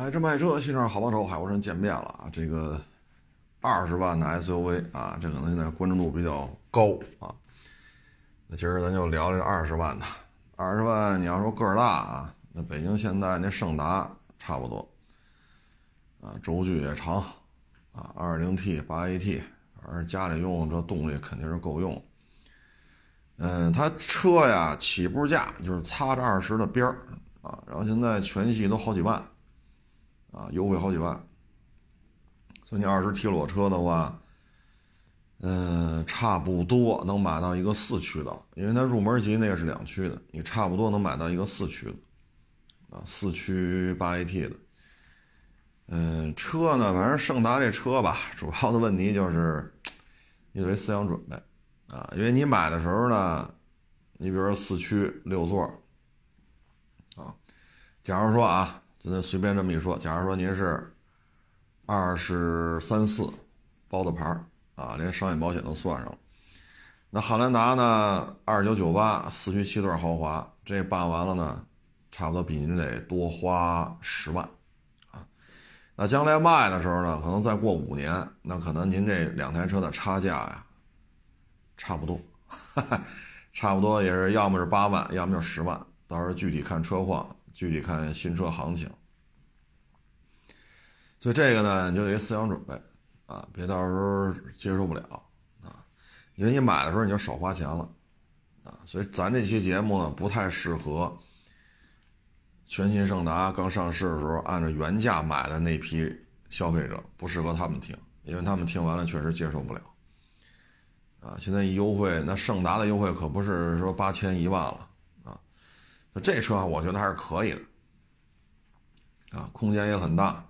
哎，这卖车新车好帮手，海沃生见面了啊！这个二十万的 SUV 啊，这可能现在关注度比较高啊。那今儿咱就聊这二十万的，二十万你要说个儿大啊，那北京现在那胜达差不多啊，轴距也长啊，二零 T 八 AT，反正家里用这动力肯定是够用。嗯，它车呀起步价就是擦着二十的边儿啊，然后现在全系都好几万，啊，优惠好几万。所以你二十提裸车的话，嗯，差不多能买到一个四驱的，因为它入门级那个是两驱的，你差不多能买到一个四驱的，啊，四驱八 AT 的。嗯，车呢，反正胜达这车吧，主要的问题就是你得思想准备。啊，因为你买的时候呢，你比如说四驱六座，啊，假如说啊，咱随便这么一说，假如说您是二十三四包的牌啊，连商业保险都算上了，那汉兰达呢，二九九八四驱七座豪华，这办完了呢，差不多比您得多花十万，啊，那将来卖的时候呢，可能再过五年，那可能您这两台车的差价呀。差不多，差不多也是要么是八万，要么就十万，到时候具体看车况，具体看新车行情。所以这个呢，你就得思想准备啊，别到时候接受不了啊，因为你买的时候你就少花钱了啊。所以咱这期节目呢，不太适合全新胜达刚上市的时候按照原价买的那批消费者，不适合他们听，因为他们听完了确实接受不了。啊，现在一优惠，那胜达的优惠可不是说八千一万了这车我觉得还是可以的，啊，空间也很大，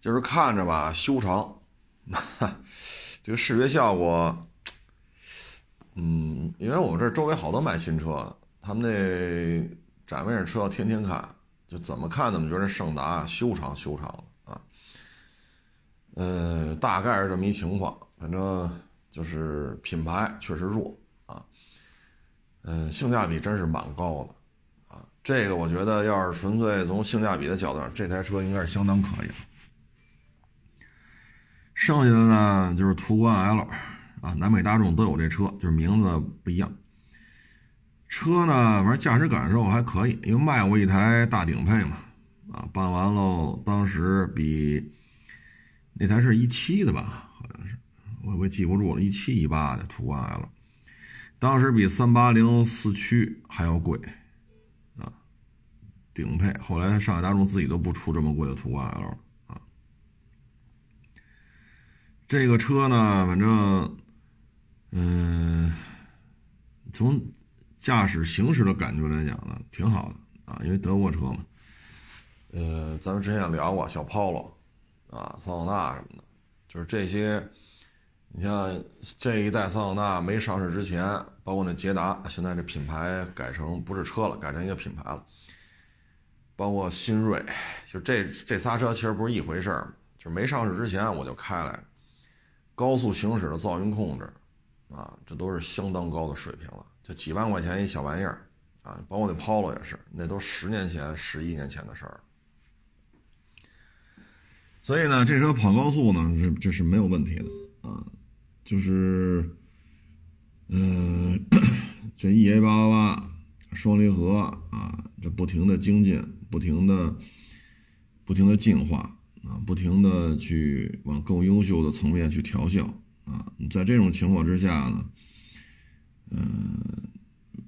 就是看着吧修长，这个视觉效果，嗯，因为我们这周围好多卖新车的，他们那展位上车天天看，就怎么看怎么觉得胜达修长修长了啊。嗯，大概是这么一情况，反正。就是品牌确实弱啊，嗯，性价比真是蛮高的。这个我觉得要是纯粹从性价比的角度上，这台车应该是相当可以。剩下的呢就是途观 L 啊，南北大众都有这车，就是名字不一样。车呢，反正驾驶感受还可以，因为卖过一台大顶配嘛，啊，办完喽，当时比那台是一七的吧。好像是我我记不住了，一七一八的途观 L，当时比三八零四驱还要贵，顶配。后来上海大众自己都不出这么贵的途观 L 啊。这个车呢，反正，嗯，从驾驶行驶的感觉来讲呢，挺好的啊，因为德国车嘛。呃，咱们之前也聊过小 Polo 啊，桑塔纳什么的，就是这些。你像这一代桑塔纳没上市之前，包括那捷达，现在这品牌改成不是车了，改成一个品牌了。包括新锐，就这这仨车其实不是一回事儿，就没上市之前我就开来，高速行驶的噪音控制，啊，这都是相当高的水平了。就几万块钱一小玩意儿，啊，包括那 Polo 也是，那都十年前、十一年前的事儿。所以呢，这车跑高速呢，这这是没有问题的，啊。就是，嗯，这 EA 八八八双离合啊，这不停的精进，不停的，不停的进化啊，不停的去往更优秀的层面去调教啊。在这种情况之下呢，嗯，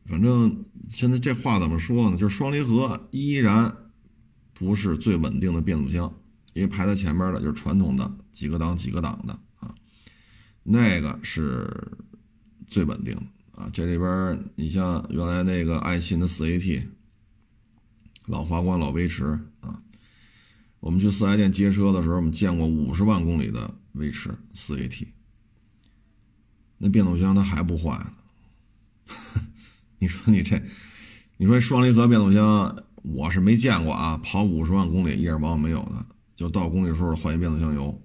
反正现在这话怎么说呢？就是双离合依然不是最稳定的变速箱，因为排在前面的就是传统的几个档几个档的啊。那个是最稳定的啊！这里边你像原来那个爱信的四 AT，老华冠、老威驰啊，我们去四 S 店接车的时候，我们见过五十万公里的威驰四 AT，那变速箱它还不坏呢。你说你这，你说双离合变速箱，我是没见过啊，跑五十万公里一点毛病没有的，就到公里数换一变速箱油。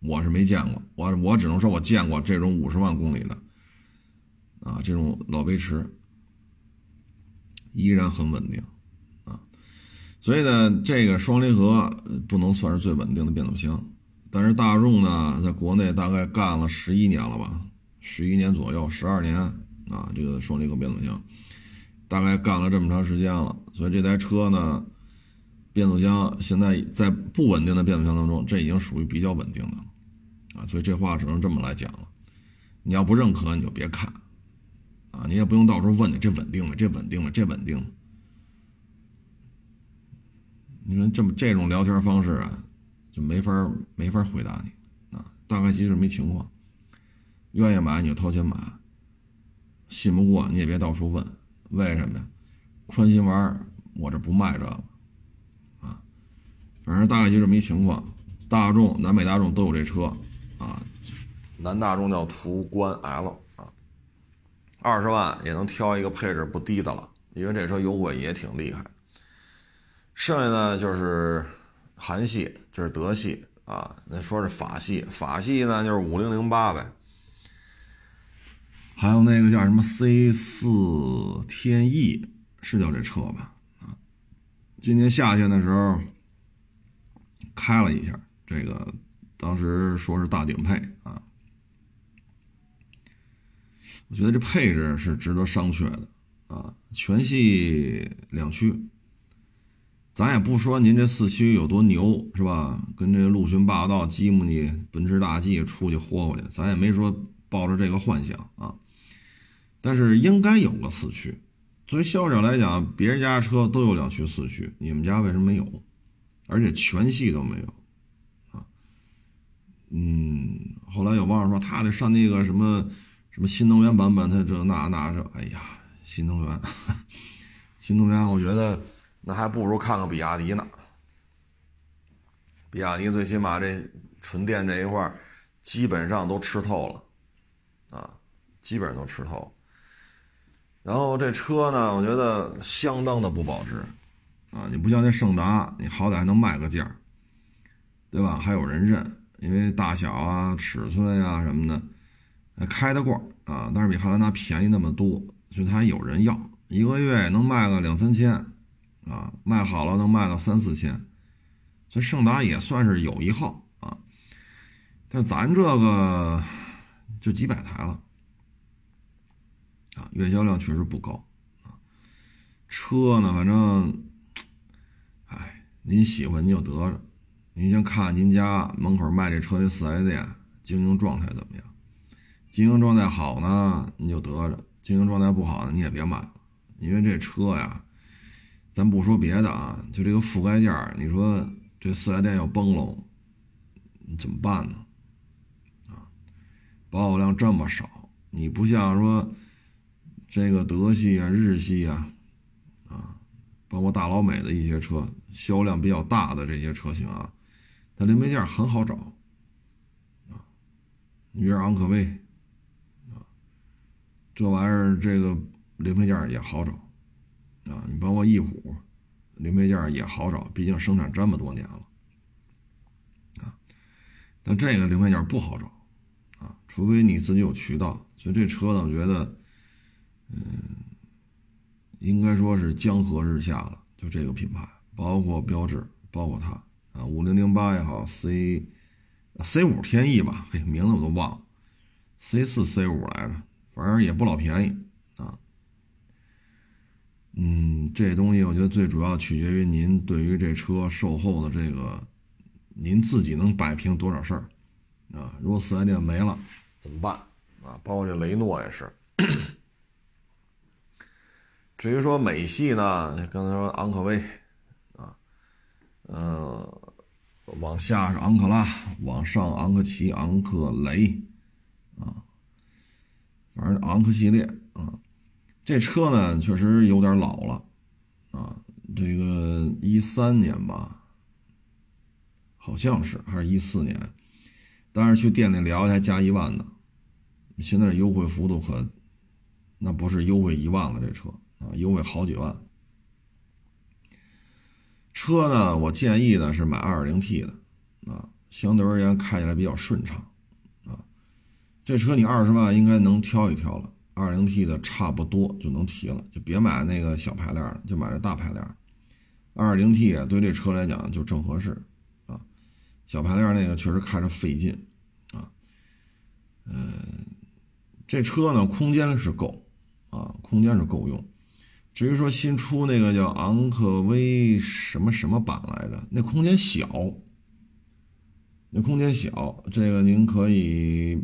我是没见过，我我只能说我见过这种五十万公里的，啊，这种老威驰依然很稳定，所以呢，这个双离合不能算是最稳定的变速箱，但是大众呢，在国内大概干了十一年了吧，十一年左右，十二年啊，这个双离合变速箱大概干了这么长时间了，所以这台车呢，变速箱现在在不稳定的变速箱当中，这已经属于比较稳定的了啊，所以这话只能这么来讲了。你要不认可，你就别看啊，你也不用到时候问你这稳定吗？这稳定吗？这稳定吗？你说这么这种聊天方式啊，就没法没法回答你啊。大概其实没情况，愿意买你就掏钱买，信不过你也别到处问，为什么呀？宽心丸我这不卖这个啊。反正大概就这么一情况，大众、南北大众都有这车啊。南大众叫途观 L 啊，二十万也能挑一个配置不低的了，因为这车优惠也挺厉害。剩下的就是韩系，就是德系啊。那说是法系，法系呢就是五零零八呗。还有那个叫什么 C 四天翼，是叫这车吧？啊，今年夏天的时候开了一下，这个当时说是大顶配啊。我觉得这配置是值得商榷的啊，全系两驱。咱也不说您这四驱有多牛，是吧？跟这陆巡霸道、吉姆尼、奔驰大 G 出去豁豁去，咱也没说抱着这个幻想啊。但是应该有个四驱。作为消费者来讲，别人家车都有两驱四驱，你们家为什么没有？而且全系都没有啊？嗯，后来有网友说他得上那个什么什么新能源版本，他这那那这，哎呀，新能源，新能源，我觉得。那还不如看看比亚迪呢。比亚迪最起码这纯电这一块基本上都吃透了，啊，基本上都吃透。然后这车呢，我觉得相当的不保值，啊，你不像那胜达，你好歹还能卖个价，对吧？还有人认，因为大小啊、尺寸呀什么的，开得过啊。但是比汉兰达便宜那么多，所以它还有人要，一个月能卖个两三千。啊，卖好了能卖到三四千，这胜达也算是有一号啊。但咱这个就几百台了，啊，月销量确实不高啊。车呢，反正，哎，您喜欢您就得着。您先看您家门口卖这车的四 S 店经营状态怎么样，经营状态好呢，你就得着；经营状态不好呢，你也别买了，因为这车呀。咱不说别的啊，就这个覆盖件你说这四 S 店要崩喽，你怎么办呢？啊，保有量这么少，你不像说这个德系啊、日系啊，啊，包括大老美的一些车，销量比较大的这些车型啊，它零配件很好找，啊，你比如昂科威，啊，这玩意儿这个零配件也好找。啊，你包括翼虎，零配件也好找，毕竟生产这么多年了，啊，但这个零配件不好找，啊，除非你自己有渠道。所以这车呢，我觉得，嗯，应该说是江河日下了。就这个品牌，包括标致，包括它，啊，五零零八也好，C C 五天翼吧，嘿，名字我都忘了，C 四 C 五来着，反正也不老便宜。嗯，这东西我觉得最主要取决于您对于这车售后的这个，您自己能摆平多少事儿啊？如果四 S 店没了怎么办啊？包括这雷诺也是。至于说美系呢，刚才说昂科威啊，呃，往下是昂克拉，往上昂科旗、昂克雷啊，反正昂科系列。这车呢，确实有点老了，啊，这个一三年吧，好像是还是一四年，当时去店里聊一下加一万呢，现在优惠幅度可，那不是优惠一万了，这车啊，优惠好几万。车呢，我建议呢是买 2.0T 的，啊，相对而言开起来比较顺畅，啊，这车你二十万应该能挑一挑了。二零 T 的差不多就能提了，就别买那个小排量，就买这大排量。2.0T，对这车来讲就正合适啊。小排量那个确实开着费劲啊。嗯，这车呢，空间是够啊，空间是够用。至于说新出那个叫昂科威什么什么版来着，那空间小，那空间小，这个您可以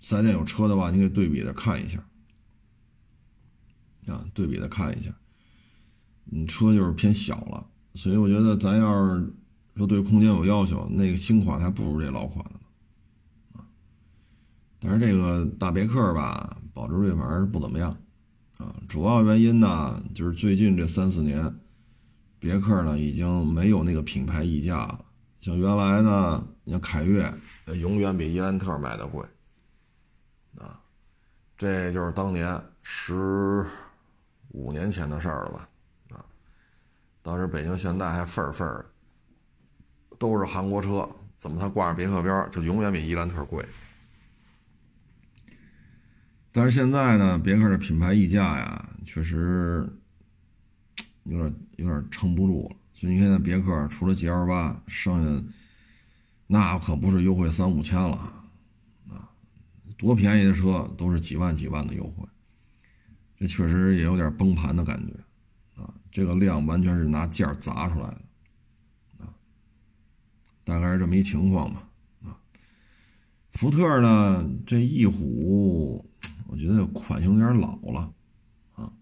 四 S 店有车的话，你可以对比着看一下啊，对比着看一下。你车就是偏小了，所以我觉得咱要是说对空间有要求，那个新款还不如这老款呢啊。但是这个大别克吧，保值率反正不怎么样。啊，主要原因呢，就是最近这三四年，别克呢已经没有那个品牌溢价了。像原来呢，你像凯越，永远比伊兰特卖的贵。啊，这就是当年十五年前的事儿了吧？啊，当时北京现代还份儿份儿，都是韩国车，怎么它挂着别克标，就永远比伊兰特贵？但是现在呢，别克的品牌溢价呀，确实有点有点撑不住了。所以你看，别克除了 G L 八，剩下那可不是优惠三五千了！多便宜的车都是几万几万的优惠，这确实也有点崩盘的感觉啊！这个量完全是拿件砸出来的啊，大概是这么一情况吧啊。福特呢，这翼虎。我觉得款型有点老了，啊，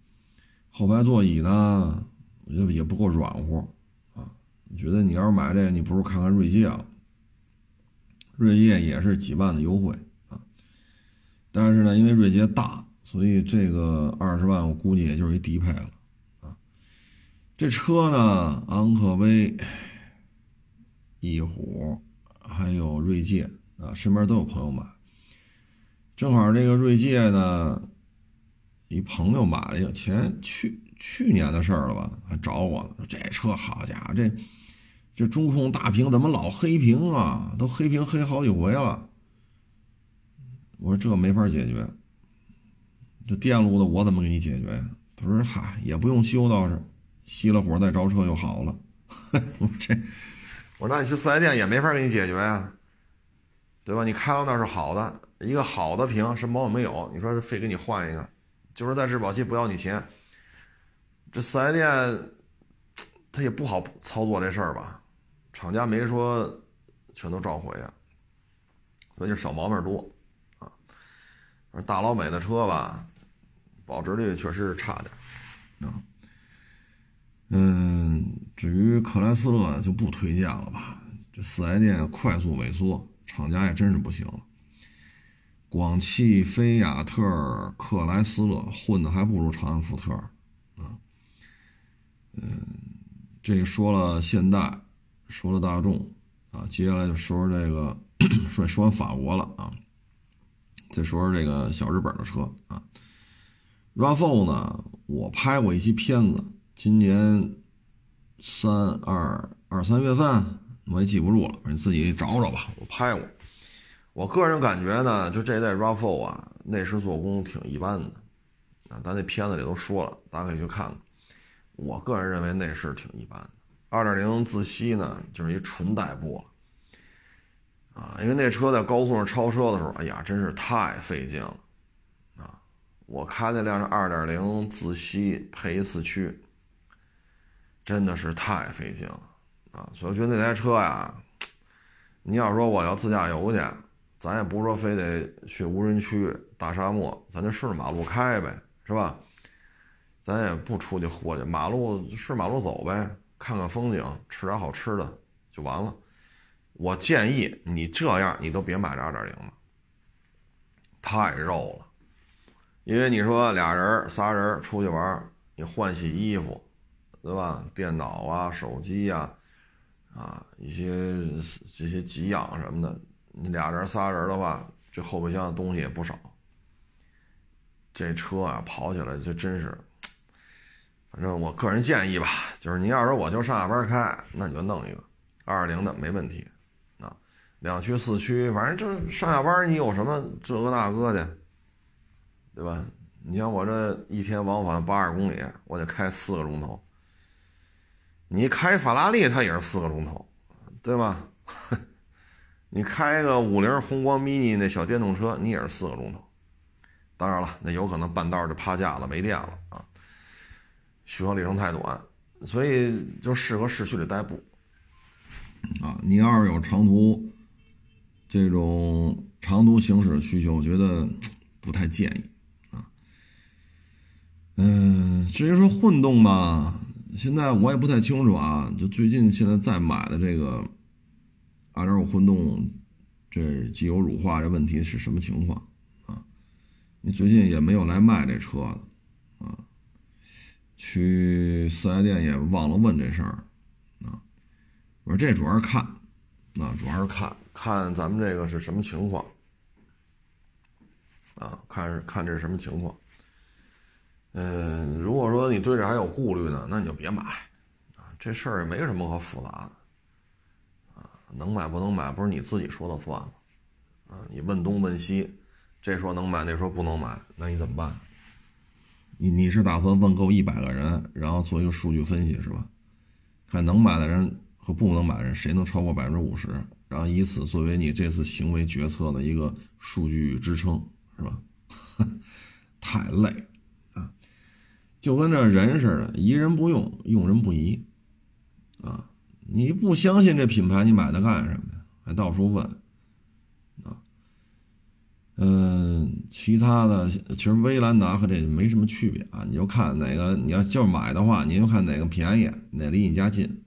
后排座椅呢，我觉得也不够软和，啊，我觉得你要是买这个，你不如看看锐界了。锐界也是几万的优惠，但是呢，因为锐界大，所以这个二十万我估计也就是一低配了，啊，这车呢，昂科威、翼虎还有锐界啊，身边都有朋友买。正好这个锐界呢，一朋友买了，前去去年的事儿了吧，还找我呢，说这车好家伙，这这中控大屏怎么老黑屏啊？都黑屏黑好几回了。我说这没法解决，这电路的我怎么给你解决呀？他说嗨，也不用修，倒是熄了火再着车就好了。我这，我说那你去四 S 店也没法给你解决呀，对吧？你开到那是好的。一个好的屏什么毛病没有？你说非给你换一个，就是在质保期不要你钱。这四 S 店他也不好操作这事儿吧？厂家没说全都召回啊，所以就小毛病多。大老美的车吧，保值率确实是差点啊。嗯，至于克莱斯勒就不推荐了吧？这四 S 店快速萎缩，厂家也真是不行了。广汽菲亚特、克莱斯勒混的还不如长安福特啊。嗯，这说了现代，说了大众啊，接下来就说说这个，说说完法国了啊，再说说这个小日本的车啊。RAV4 呢，我拍过一期片子，今年三二二三月份，我也记不住了，你自己找找吧，我拍过。我个人感觉呢，就这代 RAV4 啊，内饰做工挺一般的，啊，咱那片子里都说了，大家可以去看看。我个人认为内饰挺一般的。2.0自吸呢，就是一纯代步，啊，因为那车在高速上超车的时候，哎呀，真是太费劲了，啊，我开那辆是2.0自吸配一四驱，真的是太费劲了，啊，所以我觉得那台车呀，你要说我要自驾游去。咱也不是说非得去无人区、大沙漠，咱就顺着马路开呗，是吧？咱也不出去豁去，马路顺马路走呗，看看风景，吃点好吃的就完了。我建议你这样，你都别买这2.0了，太肉了。因为你说俩人、仨人出去玩，你换洗衣服，对吧？电脑啊、手机呀，啊，一些这些给养什么的。你俩人仨人的话，这后备箱的东西也不少。这车啊，跑起来就真是，反正我个人建议吧，就是你要是我就上下班开，那你就弄一个二零的没问题。两驱四驱，反正就是上下班你有什么这个那个的，对吧？你像我这一天往返八十公里，我得开四个钟头，你开法拉利它也是四个钟头，对吧？你开个五菱宏光 mini 那小电动车，你也是四个钟头。当然了，那有可能半道就趴架子没电了啊。续航里程太短，所以就适合市区里代步。啊，你要是有长途这种长途行驶需求，我觉得不太建议啊。嗯，至于说混动嘛，现在我也不太清楚啊。就最近现在在买的这个。二点五混动，这机油乳化这问题是什么情况啊？你最近也没有来卖这车的啊？去四 S 店也忘了问这事儿啊？我说这主要是看啊，主要是看看咱们这个是什么情况啊？看看这是什么情况？嗯，如果说你对这还有顾虑呢，那你就别买啊。这事儿也没什么可复杂的。啊能买不能买，不是你自己说了算了，啊，你问东问西，这说能买，那说不能买，那你怎么办？你你是打算问够一百个人，然后做一个数据分析是吧？看能买的人和不能买的人谁能超过百分之五十，然后以此作为你这次行为决策的一个数据支撑是吧？太累啊，就跟这人似的，疑人不用，用人不疑，啊。你不相信这品牌，你买它干什么呀？还到处问，啊，嗯，其他的其实威兰达和这没什么区别啊。你就看哪个，你要就买的话，你就看哪个便宜，哪离你家近，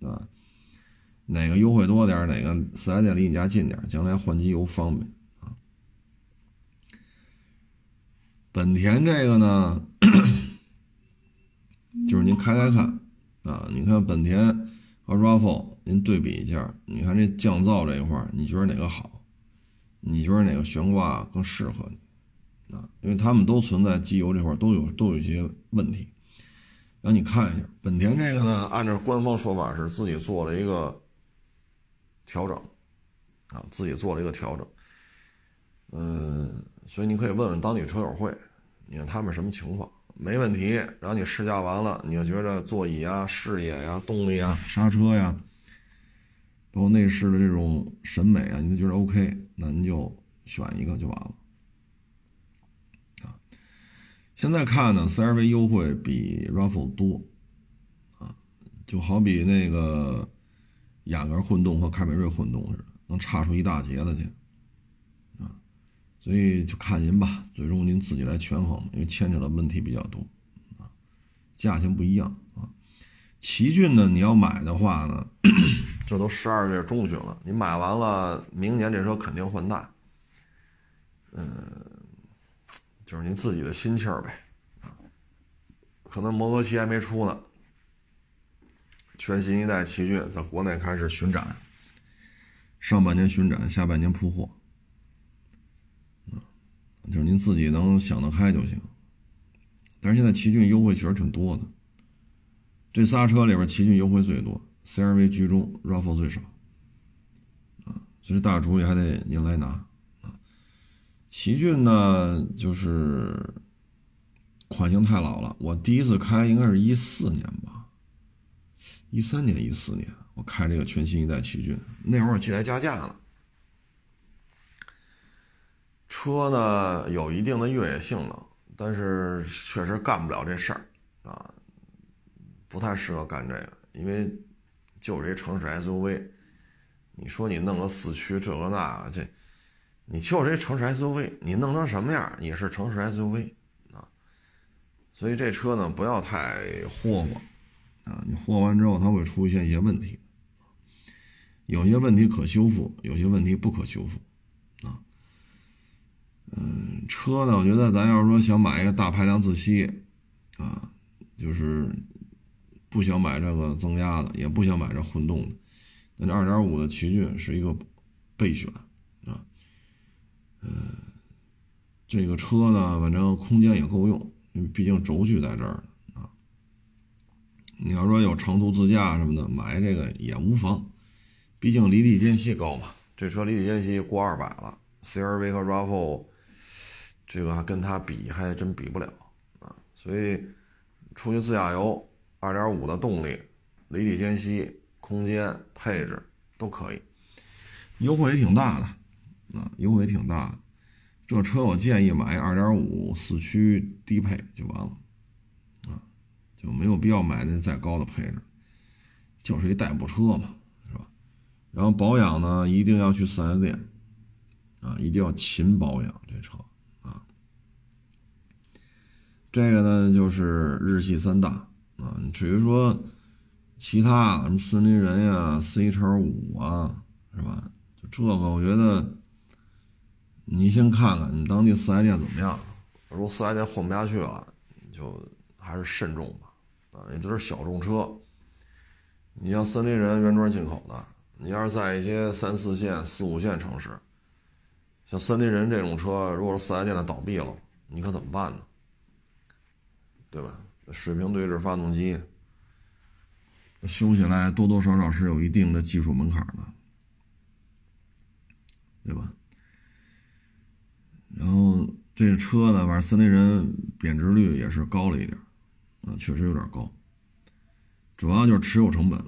啊，哪个优惠多点，哪个四 S 店离你家近点，将来换机油方便啊。本田这个呢，就是您开开看啊，你看本田。和 RAV4，您对比一下，你看这降噪这一块你觉得哪个好？你觉得哪个悬挂更适合你？啊，因为他们都存在机油这块都有都有一些问题。让你看一下，本田这个呢，按照官方说法是自己做了一个调整，啊，自己做了一个调整。嗯，所以你可以问问当地车友会，你看他们什么情况。没问题，然后你试驾完了，你就觉得座椅啊、视野呀、动力啊、刹车呀，包括内饰的这种审美啊，你都觉得 OK，那您就选一个就完了。啊，现在看呢，CRV 优惠比 RAV4 多，啊，就好比那个雅阁混动和凯美瑞混动似的，能差出一大截子去啊。所以就看您吧，最终您自己来权衡，因为牵扯的问题比较多，啊，价钱不一样啊。奇骏呢，你要买的话呢，这都十二月中旬了，你买完了，明年这车肯定换代，嗯，就是您自己的心气儿呗，可能磨合期还没出呢，全新一代奇骏在国内开始巡展，上半年巡展，下半年铺货。就是您自己能想得开就行，但是现在奇骏优惠确实挺多的。这仨车里边，奇骏优惠最多，CRV 居中，RAV4 最少。啊，所以大主意还得您来拿啊。奇骏呢，就是款型太老了，我第一次开应该是一四年吧，一三年、一四年，我开这个全新一代奇骏，那会儿记得加价呢。车呢有一定的越野性能，但是确实干不了这事儿啊，不太适合干这个，因为就是一城市 SUV。你说你弄个四驱这个那个，这你就是一城市 SUV，你弄成什么样也是城市 SUV 啊。所以这车呢不要太霍霍啊，你换完之后它会出现一些问题，有些问题可修复，有些问题不可修复。啊嗯，车呢？我觉得咱要是说想买一个大排量自吸，啊，就是不想买这个增压的，也不想买这混动的，那这二点五的奇骏是一个备选啊。嗯，这个车呢，反正空间也够用，毕竟轴距在这儿。你要说有长途自驾什么的，买这个也无妨，毕竟离地间隙高嘛。这车离地间隙过二百了，CRV 和 RAV4。这个跟它比，还真比不了啊！所以出去自驾游，二点五的动力离地间隙、空间配置都可以，优惠也挺大的，啊，优惠也挺大的。这车我建议买二点五四驱低配就完了，就没有必要买那再高的配置，就是一代步车嘛，是吧？然后保养呢，一定要去四 S 店，啊，一定要勤保养这车啊。这个呢，就是日系三大啊。至于说其他什么森林人呀、C 叉五啊，是吧？就这个，我觉得你先看看你当地四 S 店怎么样。如果四 S 店混不下去了，就还是慎重吧。啊，也就是小众车。你像森林人原装进口的，你要是在一些三四线、四五线城市，像森林人这种车，如果是四 S 店的倒闭了，你可怎么办呢？对吧？水平对置发动机修起来多多少少是有一定的技术门槛的，对吧？然后这个车呢，反正森林人贬值率也是高了一点，啊，确实有点高。主要就是持有成本，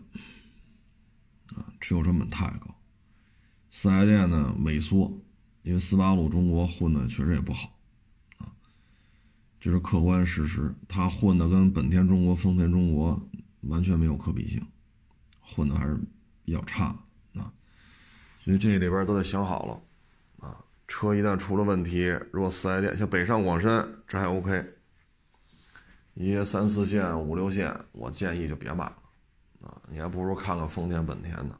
啊，持有成本太高。四 S 店呢萎缩，因为斯巴鲁中国混的确实也不好。啊这是客观事实，他混的跟本田中国、丰田中国完全没有可比性，混的还是比较差啊。所以这里边都得想好了啊。车一旦出了问题，如果四 S 店像北上广深这还 OK，一些三四线、五六线，我建议就别买了啊。你还不如看看丰田、本田呢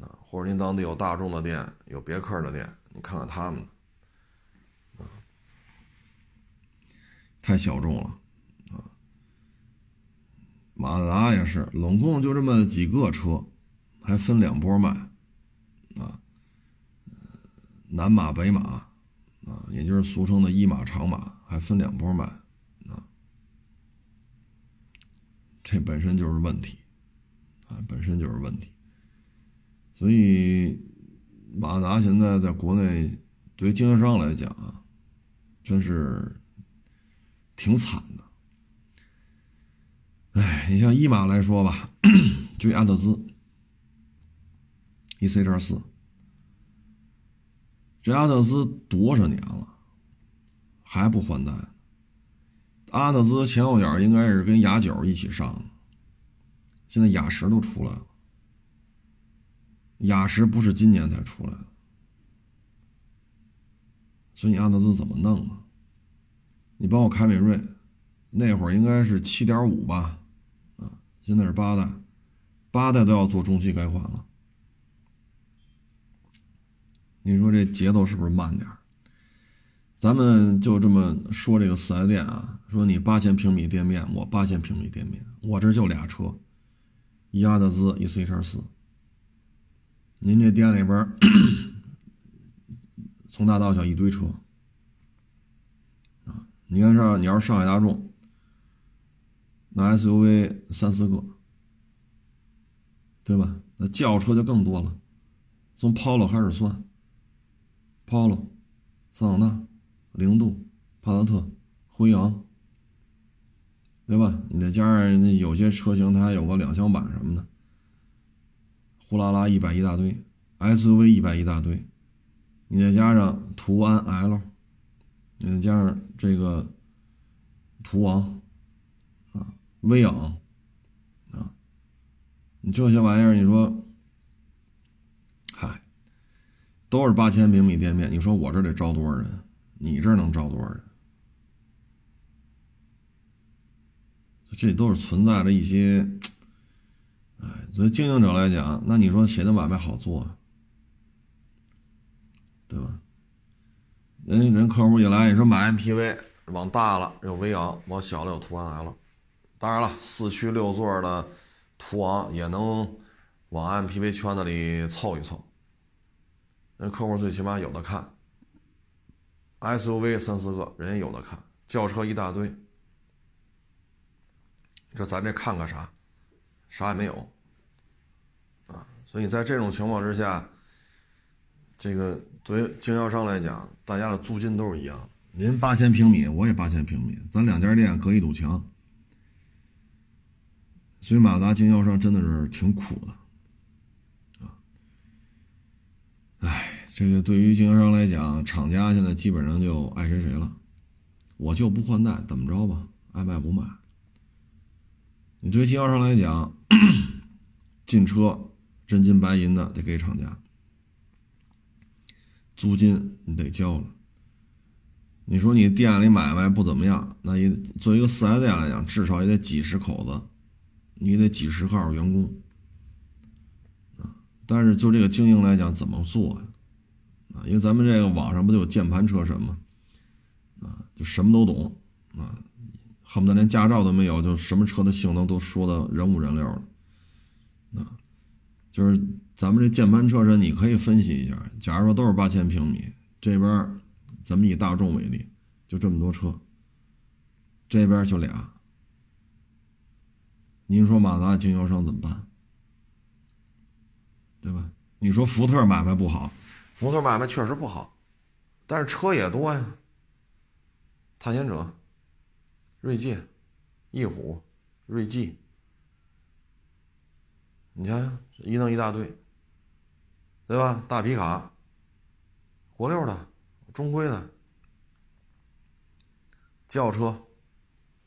啊，或者您当地有大众的店、有别克的店，你看看他们的。太小众了，啊！马自达也是，拢共就这么几个车，还分两波卖，啊，南马北马，啊，也就是俗称的一马长马，还分两波卖，啊，这本身就是问题，啊，本身就是问题，所以马自达现在在国内对于经销商来讲啊，真是。挺惨的，哎，你像一马来说吧，就阿特兹，E C 叉四，这阿特兹多少年了，还不换代？阿特兹前后脚应该是跟雅九一起上，现在雅十都出来了，雅十不是今年才出来的，所以你阿特兹怎么弄啊？你帮我凯美瑞，那会儿应该是七点五吧，啊，现在是八代，八代都要做中期改款了。你说这节奏是不是慢点咱们就这么说这个四 S 店啊，说你八千平米店面，我八千平米店面，我这就俩车，一阿特兹，一 C 叉四。您这店里边从大到小一堆车。你看这，你要是上海大众，那 SUV 三四个，对吧？那轿车就更多了，从 Polo 开始算，Polo、桑塔纳、零度、帕萨特、辉昂，对吧？你再加上那有些车型，它还有个两厢版什么的，呼啦啦一百一大堆，SUV 一百一大堆，你再加上途安 L 你。再加上这个途昂啊，威昂啊，你这些玩意儿，你说，嗨，都是八千平米店面，你说我这得招多少人？你这能招多少人？这都是存在着一些，哎，作为经营者来讲，那你说谁的买卖好做？对吧？人人客户一来，你说买 MPV，往大了有威昂，往小了有途安 L。当然了，四驱六座的途昂也能往 MPV 圈子里凑一凑。人客户最起码有的看。SUV 三四个人也有的看，轿车一大堆。你说咱这看个啥？啥也没有。啊，所以在这种情况之下，这个。对于经销商来讲，大家的租金都是一样。您八千平米，我也八千平米，咱两家店隔一堵墙。所以马自达经销商真的是挺苦的，啊，哎，这个对于经销商来讲，厂家现在基本上就爱谁谁了，我就不换代，怎么着吧，爱卖不卖。你对经销商来讲，进车真金白银的得给厂家，租金你得交了。你说你店里买卖不怎么样，那也作为一个四 S 店来讲，至少也得几十口子，你得几十号员工啊。但是就这个经营来讲，怎么做呀？啊因为咱们这个网上不就有键盘车神吗？啊，就什么都懂啊，恨不得连驾照都没有，就什么车的性能都说的人五人六的。啊，就是咱们这键盘车神，你可以分析一下，假如说都是八千平米，这边。咱们以大众为例，就这么多车，这边就俩。您说马自达经销商怎么办？对吧？你说福特买卖不好，福特买卖确实不好，但是车也多呀。探险者、锐界、翼虎、锐际，你想想，一弄一大堆，对吧？大皮卡，国六的。中规的轿车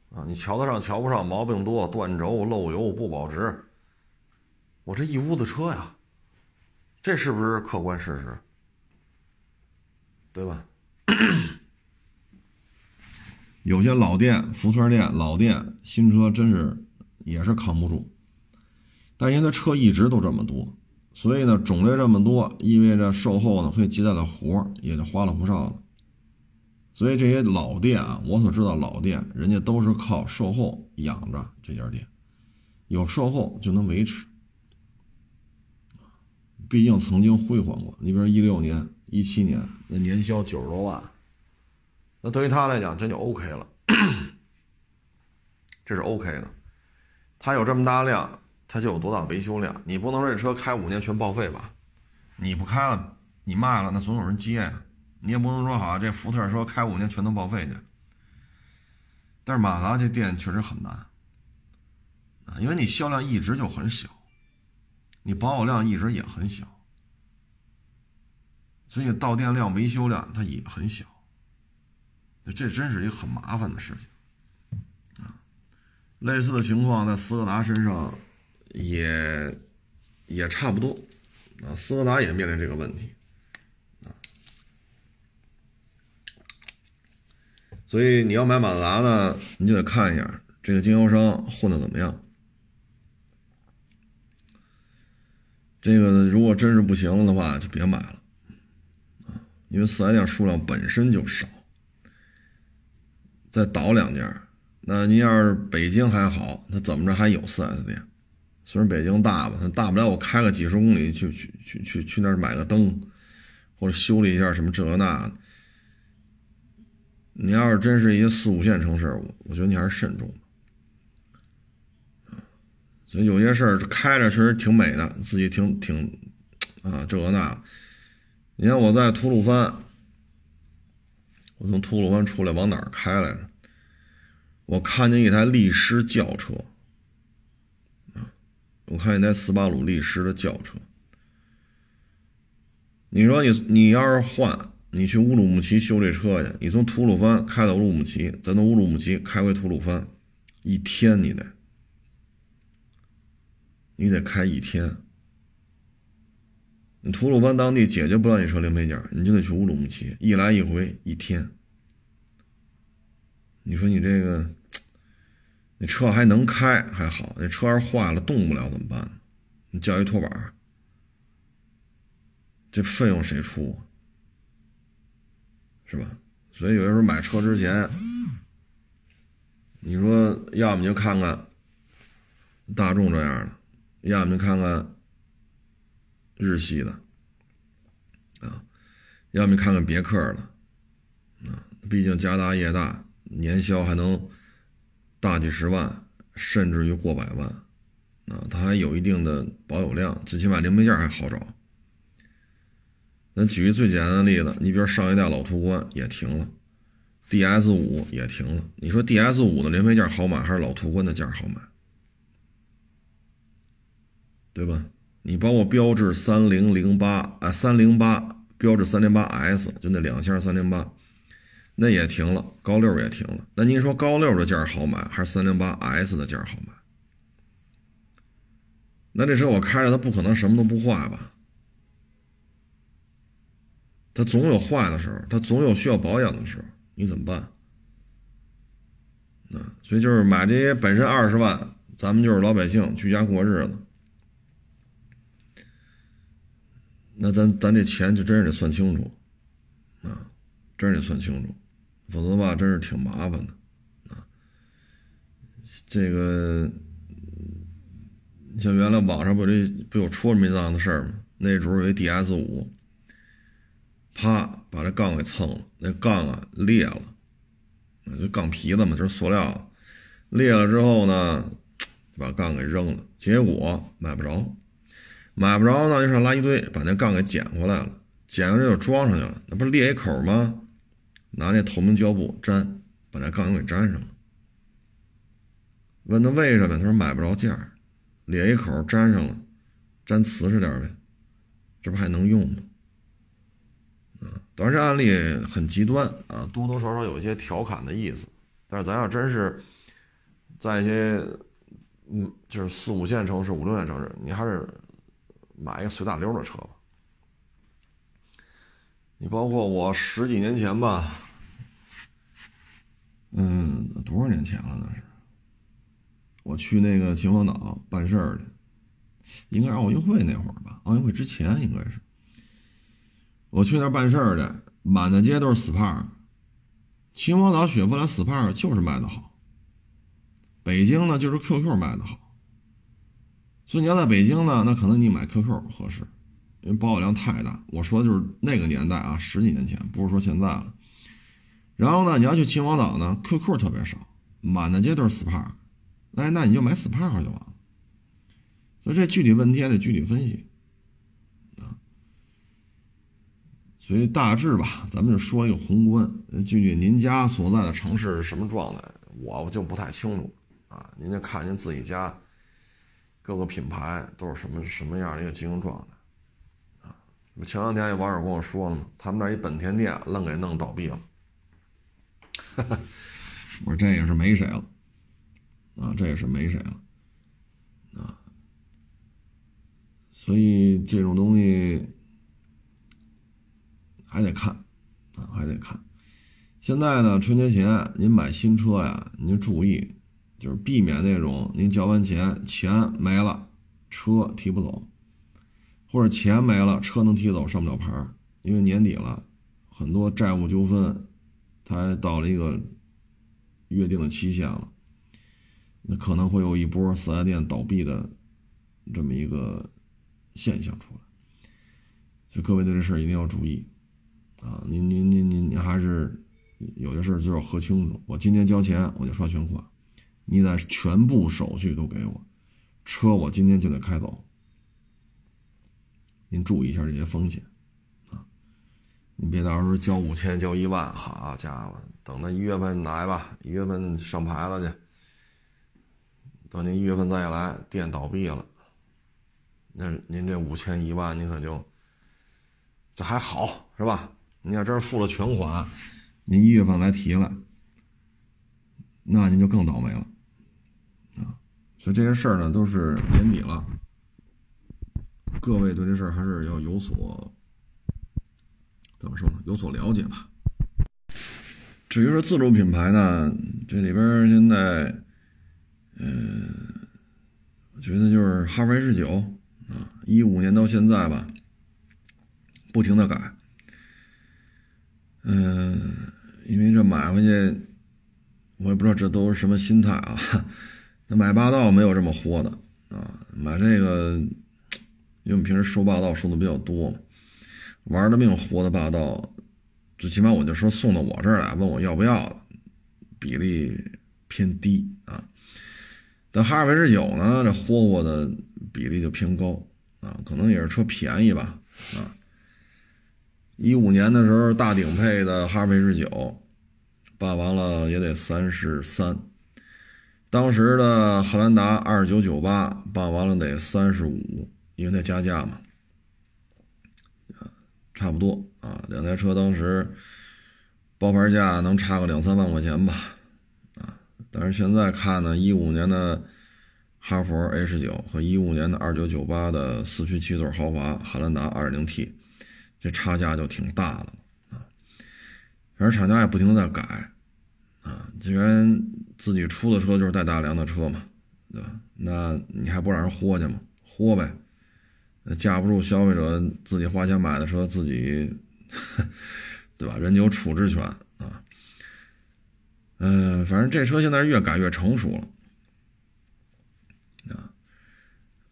啊，你瞧得上瞧不上，毛病多，断轴、漏油、不保值。我这一屋子车呀，这是不是客观事实？对吧？有些老店、福特店、老店新车真是也是扛不住，但因为它车一直都这么多。所以呢，种类这么多，意味着售后呢会接待的活也就花了不少了。所以这些老店啊，我所知道老店，人家都是靠售后养着这家店，有售后就能维持。毕竟曾经辉煌过。你比如一六年、一七年那年销九十多万，那对于他来讲，这就 OK 了，这是 OK 的。他有这么大量。它就有多大维修量？你不能说这车开五年全报废吧？你不开了，你卖了，那总有人接呀。你也不能说好，这福特说开五年全都报废去。但是马达这店确实很难，因为你销量一直就很小，你保有量一直也很小，所以到店量、维修量它也很小。这真是一个很麻烦的事情啊。类似的情况在斯柯达身上。也也差不多啊，斯柯达也面临这个问题，所以你要买马自达呢，你就得看一下这个经销商混的怎么样。这个如果真是不行的话，就别买了，因为四 S 店数量本身就少，再倒两家，那您要是北京还好，那怎么着还有四 S 店？虽然北京大吧，大不了我开个几十公里去去去去去那儿买个灯，或者修理一下什么这个那。你要是真是一四五线城市，我我觉得你还是慎重所以有些事儿开着确实挺美的，自己挺挺啊这个那。你看我在吐鲁番，我从吐鲁番出来往哪儿开来着？我看见一台力狮轿车。我看一台斯巴鲁力狮的轿车，你说你你要是换，你去乌鲁木齐修这车去，你从吐鲁番开到乌鲁木齐，再从乌鲁木齐开回吐鲁番，一天你得，你得开一天。你吐鲁番当地解决不了你车零配件，你就得去乌鲁木齐，一来一回一天。你说你这个。你车还能开还好，那车要是坏了动不了怎么办？你叫一拖板，这费用谁出？是吧？所以有的时候买车之前，你说要么就看看大众这样的，要么就看看日系的，啊，要么看看别克的，啊，毕竟家大业大，年销还能。大几十万，甚至于过百万，啊，它还有一定的保有量，最起码零配件还好找。咱举个最简单的例子，你比如上一代老途观也停了，DS 五也停了。你说 DS 五的零配件好买，还是老途观的件好买？对吧？你帮我标致三零零八啊，三零八标致三零八 S，就那两箱三零八，那也停了，高六也停了。那您说高六的价好买，还是三零八 S 的价好买？那这车我开着，它不可能什么都不坏吧？它总有坏的时候，它总有需要保养的时候，你怎么办？啊，所以就是买这些本身二十万，咱们就是老百姓居家过日子，那咱咱这钱就真是得算清楚，啊，真是得算清楚，否则的话真是挺麻烦的，啊，这个像原来网上不这不有出这么一档子事儿吗？那主有一 DS 五，啪把这杠给蹭了，那杠啊裂了。就杠皮子嘛，就是塑料，裂了之后呢，把杠给扔了，结果买不着，买不着呢，就上垃圾堆把那杠给捡回来了，捡回来就装上去了，那不是裂一口吗？拿那透明胶布粘，把那杠给粘上了。问他为什么？他说买不着件儿，裂一口粘上了，粘瓷实点呗，这不还能用吗？当然，这案例很极端啊，多多少少有一些调侃的意思。但是，咱要真是在一些嗯，就是四五线城市、五六线城市，你还是买一个随大溜的车吧。你包括我十几年前吧，嗯，多少年前了那是？我去那个秦皇岛办事儿去，应该是奥运会那会儿吧？奥运会之前应该是。我去那儿办事儿的，满大街都是 SPAR，。秦皇岛雪佛兰 SPAR 就是卖的好。北京呢，就是 QQ 卖的好。所以你要在北京呢，那可能你买 QQ 合适，因为保有量太大。我说的就是那个年代啊，十几年前，不是说现在了。然后呢，你要去秦皇岛呢，QQ 特别少，满大街都是 Spark。哎，那你就买 Spark 就完了。所以这具体问题还得具体分析啊。所以大致吧，咱们就说一个宏观。具体您家所在的城市是什么状态，我就不太清楚啊。您就看您自己家各个品牌都是什么什么样的一个经营状态啊。前两天有网友跟我说了嘛，他们那一本田店愣给弄倒闭了。我说这也是没谁了啊，这也是没谁了啊。所以这种东西。还得看，啊，还得看。现在呢，春节前您买新车呀，您注意，就是避免那种您交完钱钱没了，车提不走，或者钱没了，车能提走上不了牌因为年底了，很多债务纠纷，它到了一个约定的期限了，那可能会有一波四 S 店倒闭的这么一个现象出来，所以各位对这事儿一定要注意。啊，您您您您您还是有些事儿就要核清楚。我今天交钱，我就刷全款，你得全部手续都给我，车我今天就得开走。您注意一下这些风险啊，你别到时候交五千交一万，好家伙，等到一月份来吧，一月份上牌子去，等您一月份再来，店倒闭了，那您这五千一万，您可就这还好是吧？您要真付了全款，您一月份来提了，那您就更倒霉了，所以这些事儿呢，都是年底了，各位对这事儿还是要有所怎么说呢？有所了解吧。至于说自主品牌呢，这里边现在，嗯，我觉得就是哈弗 H 九啊，一五年到现在吧，不停的改。嗯，因为这买回去，我也不知道这都是什么心态啊。那买霸道没有这么豁的啊，买这个，因为我们平时说霸道说的比较多嘛，玩的命活的霸道，最起码我就说送到我这儿来，问我要不要，比例偏低啊。但哈弗 H 九呢，这霍霍的比例就偏高啊，可能也是车便宜吧啊。一五年的时候，大顶配的哈弗 H 九办完了也得三十三，当时的汉兰达二九九八办完了得三十五，因为它加价嘛，差不多啊。两台车当时包牌价能差个两三万块钱吧，啊，但是现在看呢，一五年的哈弗 H 九和一五年的二九九八的四驱七座豪华汉兰达二点零 T，这差价就挺大的了啊。反正厂家也不停的在改。啊，既然自己出的车就是带大梁的车嘛，对吧？那你还不让人豁去吗？豁呗，那架不住消费者自己花钱买的车，自己，对吧？人家有处置权啊。嗯，反正这车现在是越改越成熟了。啊，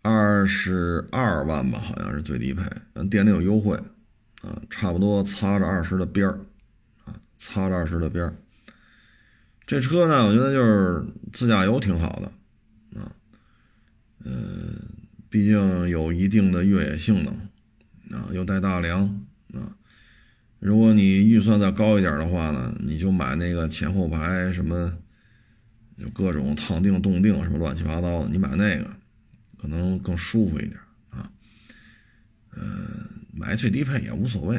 二十二万吧，好像是最低配，店里有优惠，啊，差不多擦着二十的边儿，啊，擦着二十的边儿。这车呢，我觉得就是自驾游挺好的，啊，嗯，毕竟有一定的越野性能，啊，又带大梁，啊，如果你预算再高一点的话呢，你就买那个前后排什么，就各种烫定、动定什么乱七八糟的，你买那个可能更舒服一点，啊，嗯，买最低配也无所谓，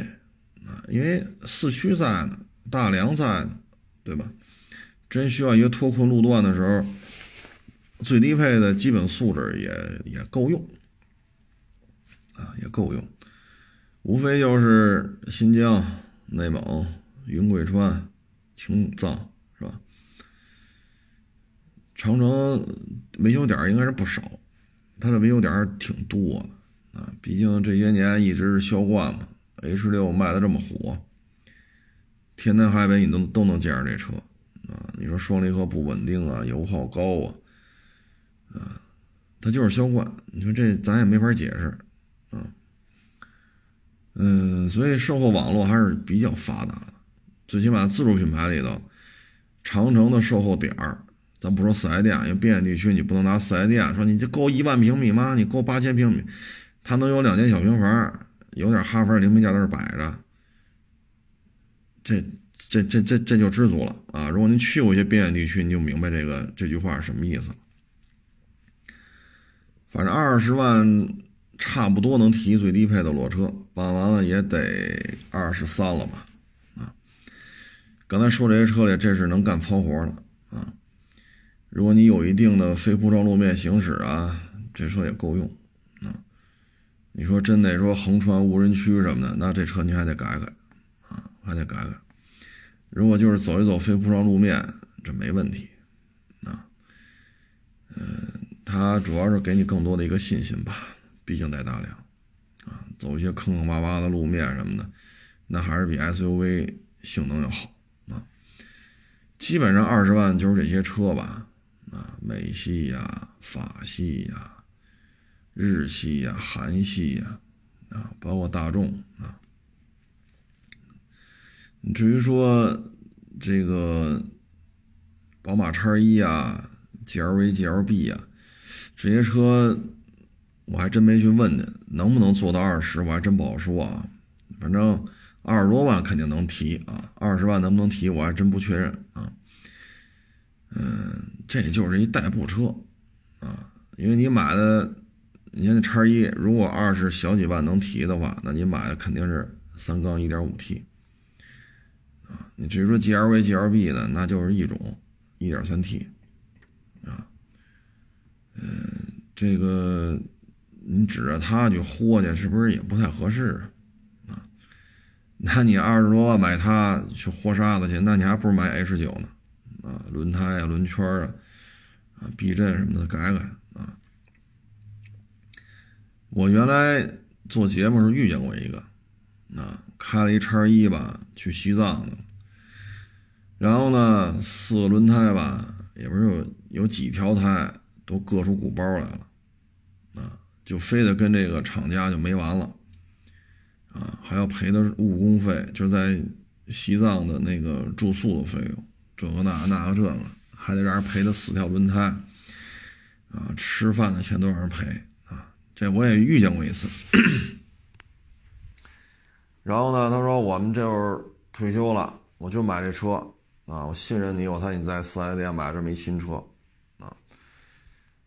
啊，因为四驱在呢，大梁在呢，对吧？真需要一个脱困路段的时候，最低配的基本素质也也够用，啊，也够用，无非就是新疆、内蒙、云贵川、青藏，是吧？长城维修点应该是不少，它的维修点挺多的啊，毕竟这些年一直是销冠嘛，H 六卖的这么火，天南海北你都都能见着这车。啊，你说双离合不稳定啊，油耗高啊，啊，它就是销冠。你说这咱也没法解释，啊，嗯，所以售后网络还是比较发达的。最起码自主品牌里头，长城的售后点儿，咱不说四 S 店，因为边远地区你不能拿四 S 店说你这够一万平米吗？你够八千平米，它能有两间小平房，有点哈弗零配件在这摆着，这。这这这这就知足了啊！如果您去过一些边远地区，你就明白这个这句话是什么意思了。反正二十万差不多能提最低配的裸车，办完了也得二十三了吧？啊，刚才说这些车里，这是能干糙活的啊。如果你有一定的非铺装路面行驶啊，这车也够用啊。你说真得说横穿无人区什么的，那这车你还得改改啊，还得改改。如果就是走一走非铺装路面，这没问题，啊，嗯，它主要是给你更多的一个信心吧，毕竟带大梁，啊，走一些坑坑洼洼的路面什么的，那还是比 SUV 性能要好啊。基本上二十万就是这些车吧，啊，美系呀、法系呀、日系呀、韩系呀，啊，包括大众啊。至于说这个宝马叉一啊、GLV、GLB 啊这些车，我还真没去问呢，能不能做到二十，我还真不好说啊。反正二十多万肯定能提啊，二十万能不能提，我还真不确认啊。嗯，这就是一代步车啊，因为你买的，你看那叉一，如果二十小几万能提的话，那你买的肯定是三缸一点五 T。你至于说 G L V G L B 的，那就是一种一点三 T 啊，嗯，这个你指着它去豁去，是不是也不太合适啊？那你二十多万买它去豁沙子去，那你还不如买 H 九呢啊，轮胎啊、轮圈啊、啊避震什么的改改啊。我原来做节目时候遇见过一个，啊，开了一叉一吧，去西藏的。然后呢，四个轮胎吧，也不是有有几条胎都硌出鼓包来了，啊，就非得跟这个厂家就没完了，啊，还要赔的误工费，就在西藏的那个住宿的费用，这个那那个这个，还得让人赔他四条轮胎，啊，吃饭的钱都让人赔，啊，这我也遇见过一次。然后呢，他说我们这会儿退休了，我就买这车。啊，我信任你，我猜你在四 S 店买这么一新车，啊，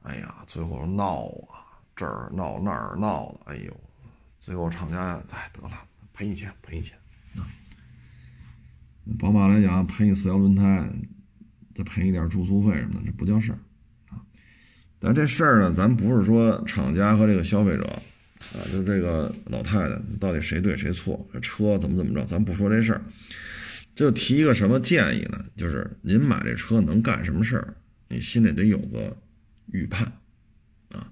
哎呀，最后闹啊，这儿闹那儿闹的，哎呦，最后厂家哎得了，赔你钱赔你钱啊。宝马来讲赔你四条轮胎，再赔你点住宿费什么的，这不叫事儿啊。但这事儿呢，咱不是说厂家和这个消费者啊，就这个老太太到底谁对谁错，这车怎么怎么着，咱不说这事儿。就提一个什么建议呢？就是您买这车能干什么事儿，你心里得有个预判啊。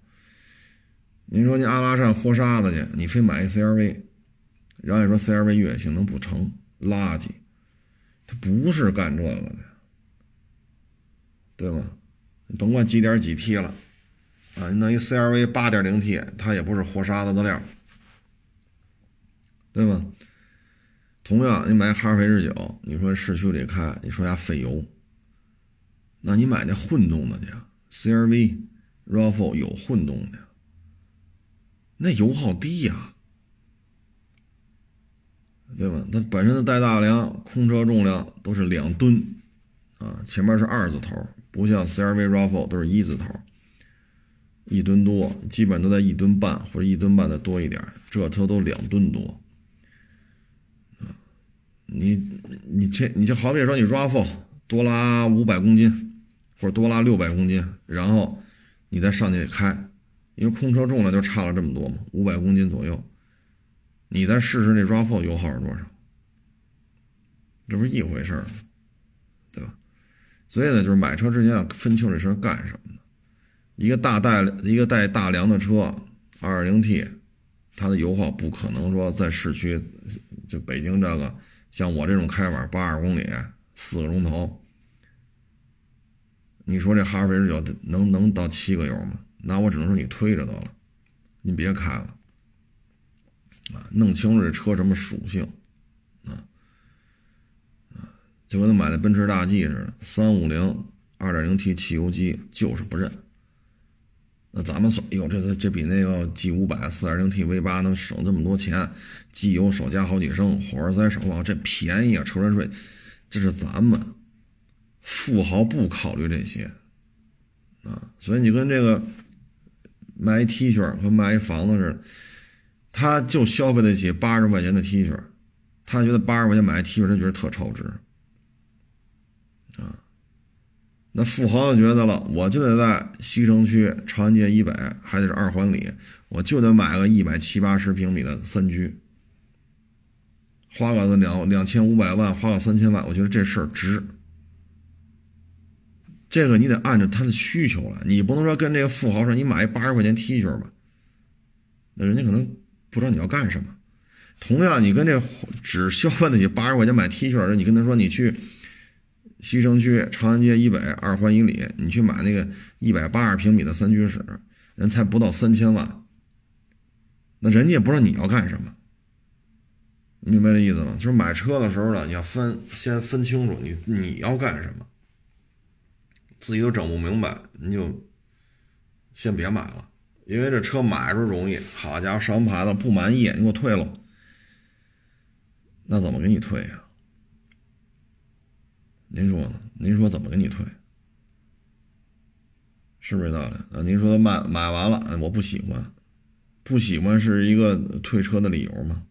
您说您阿拉善豁沙子去，你非买一 CRV，然后你说 CRV 越野性能不成，垃圾，它不是干这个的，对吗？你甭管几点几 T 了啊，你弄一 CRV 八点零 T，它也不是活沙子的料，对吗？同样，你买哈弗 H 九，你说市区里开，你说它费油，那你买那混动的去，CRV、RAV4 有混动的，那油耗低呀，对吧？它本身的带大梁，空车重量都是两吨，啊，前面是二字头，不像 CRV、RAV4 都是一字头，一吨多，基本都在一吨半或者一吨半的多一点，这车都两吨多。你你这你就好比说你 RAV4 多拉五百公斤，或者多拉六百公斤，然后你再上去开，因为空车重量就差了这么多嘛，五百公斤左右，你再试试那 RAV4 油耗是多少，这不是一回事儿？对吧？所以呢，就是买车之前要分清这事干什么。一个大带一个带大梁的车，2.0T，它的油耗不可能说在市区，就北京这个。像我这种开法八十公里四个钟头，你说这哈弗 H 九能能到七个油吗？那我只能说你推着得了，你别开了啊！弄清楚这车什么属性啊啊！就跟他买的奔驰大 G 似的，三五零二点零 T 汽油机就是不认。那咱们说，哎呦，这个这比那个 G 五百四点零 T V 八能省这么多钱，机油少加好几升，火花塞少放，这便宜啊，车船税，这是咱们富豪不考虑这些啊。所以你跟这个卖一 T 恤和卖一房子似的，他就消费得起八十块钱的 T 恤，他觉得八十块钱买一 T 恤，他觉得特超值。那富豪就觉得了，我就得在西城区长安街以北，还得是二环里，我就得买个一百七八十平米的三居，花个两两千五百万，花个三千万，我觉得这事儿值。这个你得按照他的需求来，你不能说跟这个富豪说，你买一八十块钱 T 恤吧，那人家可能不知道你要干什么。同样，你跟这只消费得起八十块钱买 T 恤的人，你跟他说你去。西城区长安街以北二环以里，你去买那个一百八十平米的三居室，人才不到三千万，那人家也不知道你要干什么，明白这意思吗？就是买车的时候呢，你要分先分清楚你你要干什么，自己都整不明白，你就先别买了，因为这车买时候容易，好家伙上牌子不满意，你给我退了，那怎么给你退呀？您说呢？您说怎么给你退？是不是这道理啊？您说买买完了，我不喜欢，不喜欢是一个退车的理由吗？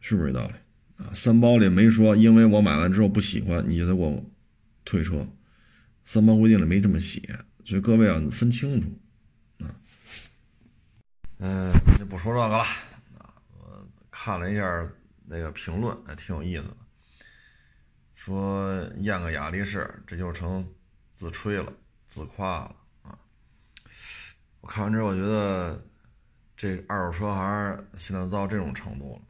是不是这道理啊？三包里没说，因为我买完之后不喜欢，你就得给我退车。三包规定里没这么写，所以各位啊，分清楚啊。嗯，就不说这个了啊。我看了一下那个评论，还挺有意思的。说验个雅力士，这就成自吹了、自夸了啊！我看完之后，我觉得这二手车行现在都到这种程度了，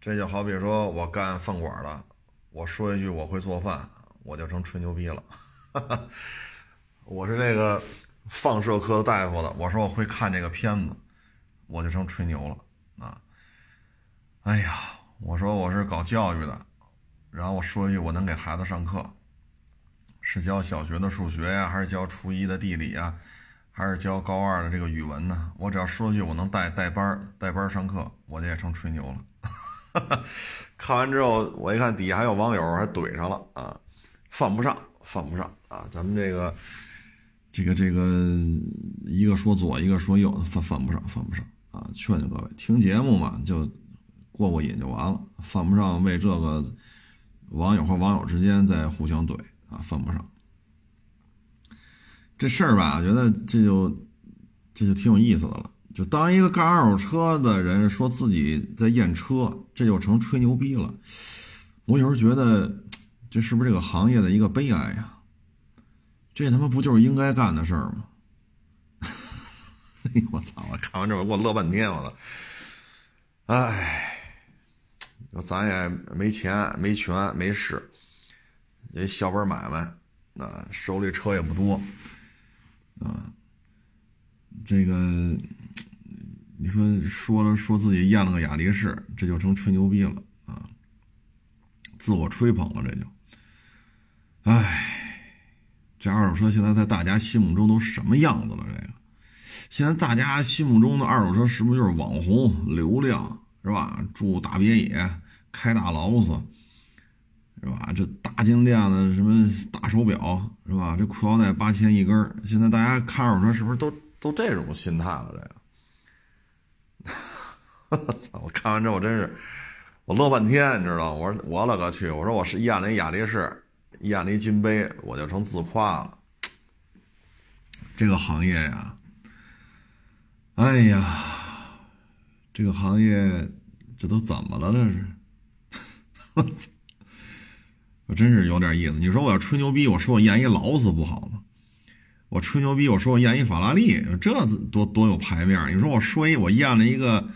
这就好比说我干饭馆的，我说一句我会做饭，我就成吹牛逼了。我是这个放射科大夫的，我说我会看这个片子，我就成吹牛了啊！哎呀，我说我是搞教育的。然后我说一句，我能给孩子上课，是教小学的数学呀，还是教初一的地理呀，还是教高二的这个语文呢？我只要说一句我能带带班带班上课，我这也成吹牛了。看完之后，我一看底下还有网友还怼上了啊，犯不上，犯不上啊！咱们这个这个这个一个说左，一个说右，犯犯不上，犯不上啊！劝劝各位，听节目嘛，就过过瘾就完了，犯不上为这个网友和网友之间在互相怼啊，犯不上。这事儿吧，我觉得这就这就挺有意思的了。就当一个干二手车的人说自己在验车，这就成吹牛逼了。我有时候觉得，这是不是这个行业的一个悲哀呀？这他妈不就是应该干的事儿吗？哎我操！我看完之后给我乐半天，我操！哎，咱也没钱、没权、没势，也小本买卖，啊，手里车也不多，啊，这个你说说了说自己验了个雅力士，这就成吹牛逼了啊，自我吹捧了，这就，哎。这二手车现在在大家心目中都什么样子了？这个，现在大家心目中的二手车是不是就是网红、流量，是吧？住大别野，开大劳斯，是吧？这大金链子，什么大手表，是吧？这裤腰带八千一根现在大家看二手车是不是都都这种心态了？这个，我看完之后真是我乐半天，你知道？我说我勒个去！我说我是验了一雅力士。验了一金杯，我就成自夸了。这个行业呀，哎呀，这个行业这都怎么了？这是，我操！我真是有点意思。你说我要吹牛逼，我说我验一劳斯不好吗？我吹牛逼，我说我验一法拉利，这多多有排面。你说我说一我验了一个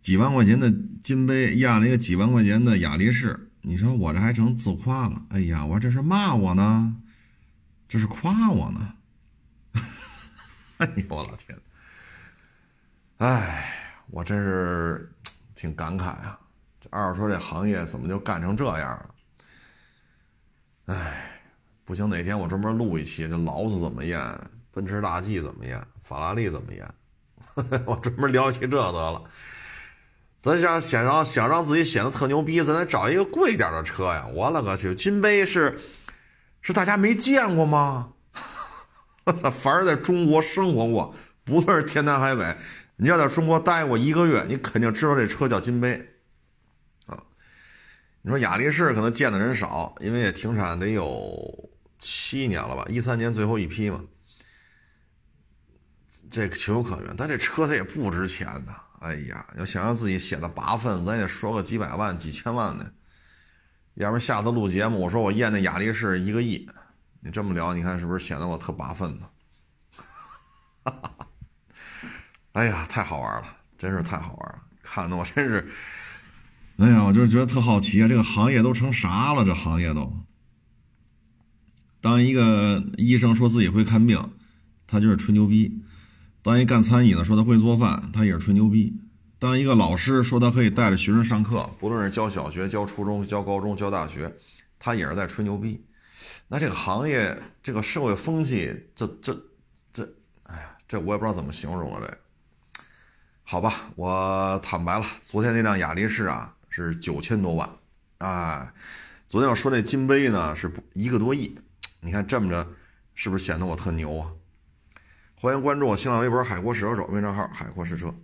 几万块钱的金杯，验了一个几万块钱的雅力士。你说我这还成自夸了？哎呀，我这是骂我呢，这是夸我呢。哎呦我老天！哎，我真是 挺感慨啊！这二手车这行业怎么就干成这样了？哎，不行，哪天我专门录一期，这劳斯怎么验，奔驰大 G 怎么验，法拉利怎么验？我专门聊一期这得了。咱想想让想让自己显得特牛逼，咱得找一个贵点的车呀！我勒个去，金杯是是大家没见过吗？我操！凡是在中国生活过，不论是天南海北，你要在中国待过一个月，你肯定知道这车叫金杯。你说雅力士可能见的人少，因为也停产得有七年了吧，一三年最后一批嘛，这个情有可原。但这车它也不值钱呐。哎呀，要想让自己显得八分，咱也说个几百万、几千万的，要不然下次录节目，我说我验那雅力士一个亿，你这么聊，你看是不是显得我特八分呢？哈哈，哎呀，太好玩了，真是太好玩了，看的我真是，哎呀，我就是觉得特好奇啊，这个行业都成啥了？这行业都，当一个医生说自己会看病，他就是吹牛逼。当一干餐饮的说他会做饭，他也是吹牛逼；当一个老师说他可以带着学生上课，不论是教小学、教初中、教高中、教大学，他也是在吹牛逼。那这个行业、这个社会风气，这、这、这，哎呀，这我也不知道怎么形容了。这，好吧，我坦白了，昨天那辆雅力士啊是九千多万，啊，昨天我说那金杯呢是一个多亿，你看这么着，是不是显得我特牛啊？欢迎关注我新浪微博“海阔试车手”微账号“海阔试车”。